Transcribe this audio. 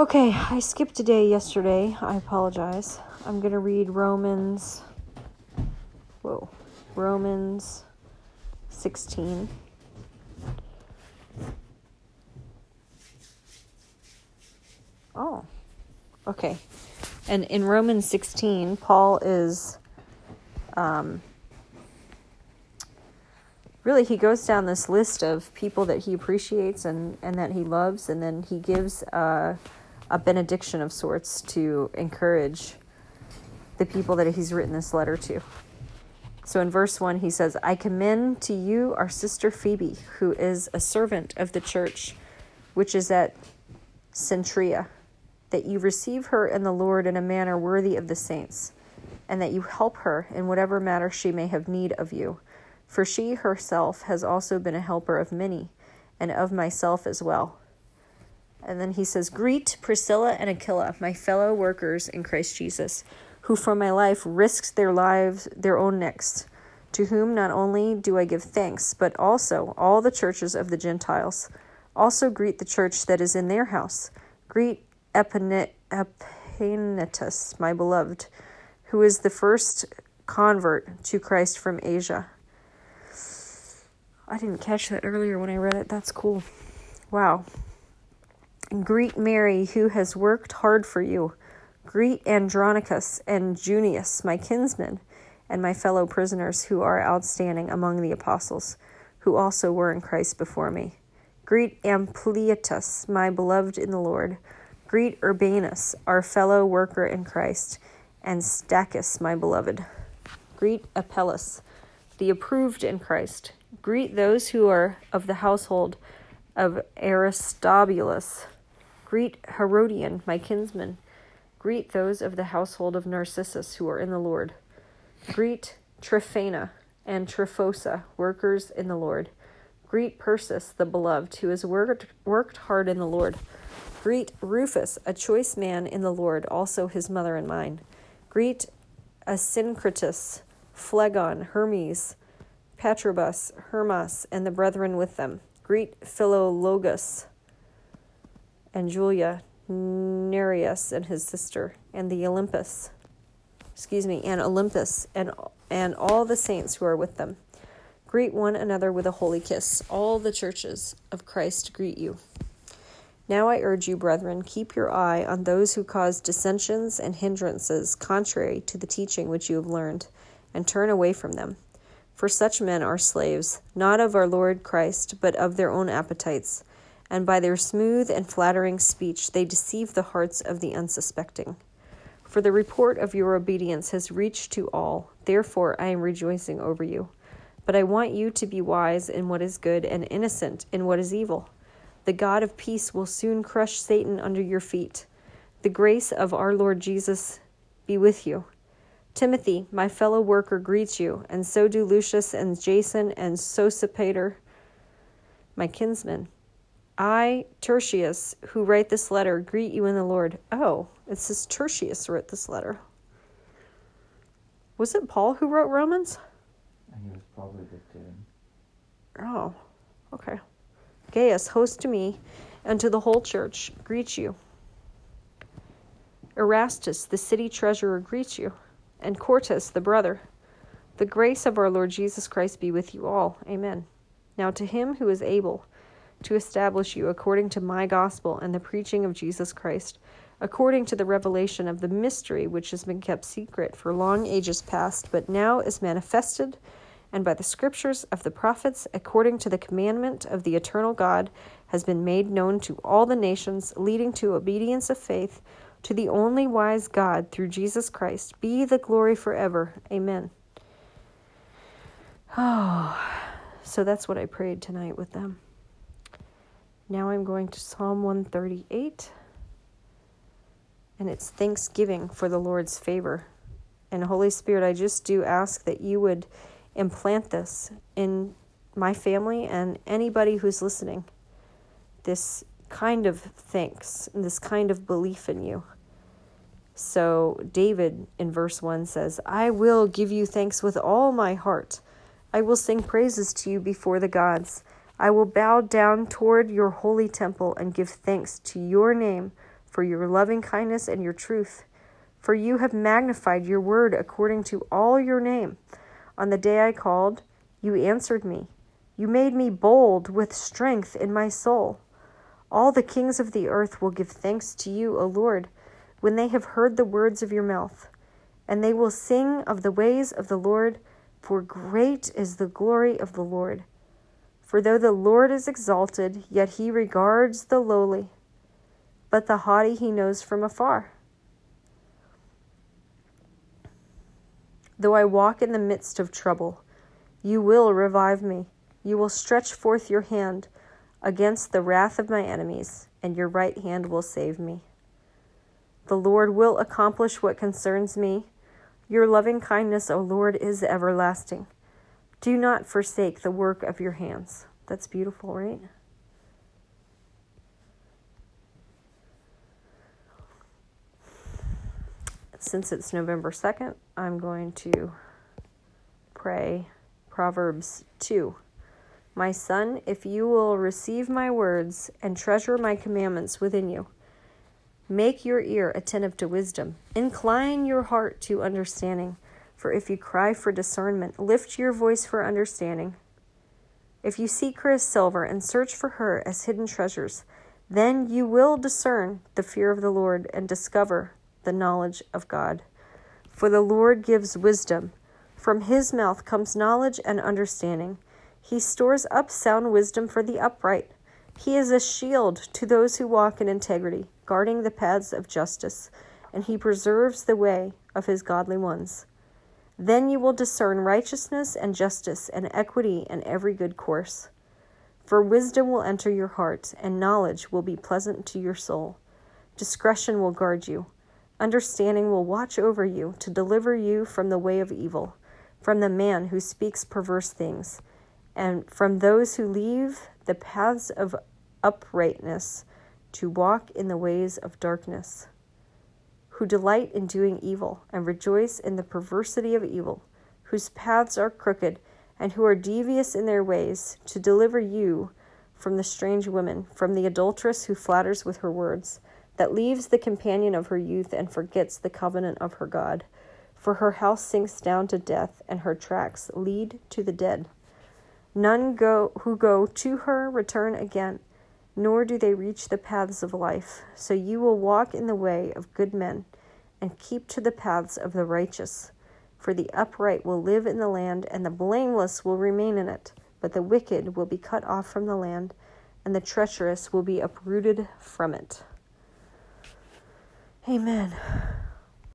Okay, I skipped a day yesterday. I apologize. I'm going to read Romans. Whoa. Romans 16. Oh, okay. And in Romans 16, Paul is um, really, he goes down this list of people that he appreciates and, and that he loves, and then he gives uh, a benediction of sorts to encourage the people that he's written this letter to. So in verse 1, he says, I commend to you our sister Phoebe, who is a servant of the church, which is at Cenchrea, that you receive her in the Lord in a manner worthy of the saints, and that you help her in whatever matter she may have need of you. For she herself has also been a helper of many, and of myself as well. And then he says, Greet Priscilla and Aquila, my fellow workers in Christ Jesus who for my life risked their lives, their own necks, to whom not only do I give thanks, but also all the churches of the Gentiles. Also greet the church that is in their house. Greet Epaenetus, my beloved, who is the first convert to Christ from Asia. I didn't catch that earlier when I read it. That's cool. Wow. Greet Mary, who has worked hard for you Greet Andronicus and Junius, my kinsmen, and my fellow prisoners who are outstanding among the apostles, who also were in Christ before me. Greet Ampliatus, my beloved in the Lord. Greet Urbanus, our fellow worker in Christ, and Stachys, my beloved. Greet Apelles, the approved in Christ. Greet those who are of the household of Aristobulus. Greet Herodion, my kinsman Greet those of the household of Narcissus who are in the Lord. Greet Tryphena and Tryphosa, workers in the Lord. Greet Persis, the beloved, who has worked, worked hard in the Lord. Greet Rufus, a choice man in the Lord, also his mother and mine. Greet Asyncritus, Phlegon, Hermes, Patrobas, Hermas, and the brethren with them. Greet Philologus and Julia, Nereus and his sister, and the Olympas, excuse me, and Olympas, and and all the saints who are with them. Greet one another with a holy kiss. All the churches of Christ greet you. Now I urge you, brethren, keep your eye on those who cause dissensions and hindrances contrary to the teaching which you have learned, and turn away from them. For such men are slaves, not of our Lord Christ, but of their own appetites and by their smooth and flattering speech they deceive the hearts of the unsuspecting. For the report of your obedience has reached to all, therefore I am rejoicing over you. But I want you to be wise in what is good and innocent in what is evil. The God of peace will soon crush Satan under your feet. The grace of our Lord Jesus be with you. Timothy, my fellow worker, greets you, and so do Lucius and Jason and Sosipater, my kinsmen. I, Tertius, who write this letter, greet you in the Lord. Oh, it says Tertius wrote this letter. Was it Paul who wrote Romans? He was probably dictating. Oh, okay. Gaius, host to me and to the whole church, greet you. Erastus, the city treasurer, greets you, and Quartus, the brother. The grace of our Lord Jesus Christ be with you all. Amen. Now to him who is able to establish you according to my gospel and the preaching of Jesus Christ, according to the revelation of the mystery which has been kept secret for long ages past, but now is manifested, and by the scriptures of the prophets, according to the commandment of the eternal God, has been made known to all the nations, leading to obedience of faith to the only wise God through Jesus Christ. Be the glory forever. Amen. Oh, so that's what I prayed tonight with them. Now I'm going to Psalm 138, and it's thanksgiving for the Lord's favor. And Holy Spirit, I just do ask that you would implant this in my family and anybody who's listening. This kind of thanks, this kind of belief in you. So, David in verse 1 says, I will give you thanks with all my heart. I will sing praises to you before the gods. I will bow down toward your holy temple and give thanks to your name for your loving kindness and your truth. For you have magnified your word according to all your name. On the day I called, you answered me. You made me bold with strength in my soul. All the kings of the earth will give thanks to you, O Lord, when they have heard the words of your mouth. And they will sing of the ways of the Lord, for great is the glory of the Lord. For though the Lord is exalted, yet he regards the lowly, but the haughty he knows from afar. Though I walk in the midst of trouble, you will revive me. You will stretch forth your hand against the wrath of my enemies, and your right hand will save me. The Lord will accomplish what concerns me. Your loving kindness, O Lord, is everlasting. Do not forsake the work of your hands. That's beautiful, right? since it's November 2nd, I'm going to pray Proverbs 2. My son, if you will receive my words and treasure my commandments within you, make your ear attentive to wisdom, incline your heart to understanding. For if you cry for discernment, lift your voice for understanding. If you seek her as silver and search for her as hidden treasures, then you will discern the fear of the Lord and discover the knowledge of God. For the Lord gives wisdom. From his mouth comes knowledge and understanding. He stores up sound wisdom for the upright. He is a shield to those who walk in integrity, guarding the paths of justice, and he preserves the way of his godly ones. Then you will discern righteousness and justice and equity and every good course. For wisdom will enter your heart, and knowledge will be pleasant to your soul. Discretion will guard you. Understanding will watch over you to deliver you from the way of evil, from the man who speaks perverse things, and from those who leave the paths of uprightness to walk in the ways of darkness, who delight in doing evil and rejoice in the perversity of evil, whose paths are crooked and who are devious in their ways, to deliver you from the strange woman, from the adulteress who flatters with her words that leaves the companion of her youth and forgets the covenant of her God. For her house sinks down to death, and her tracks lead to the dead. None go who go to her return again, nor do they reach the paths of life. So you will walk in the way of good men, and keep to the paths of the righteous. For the upright will live in the land, and the blameless will remain in it. But the wicked will be cut off from the land, and the treacherous will be uprooted from it. Amen.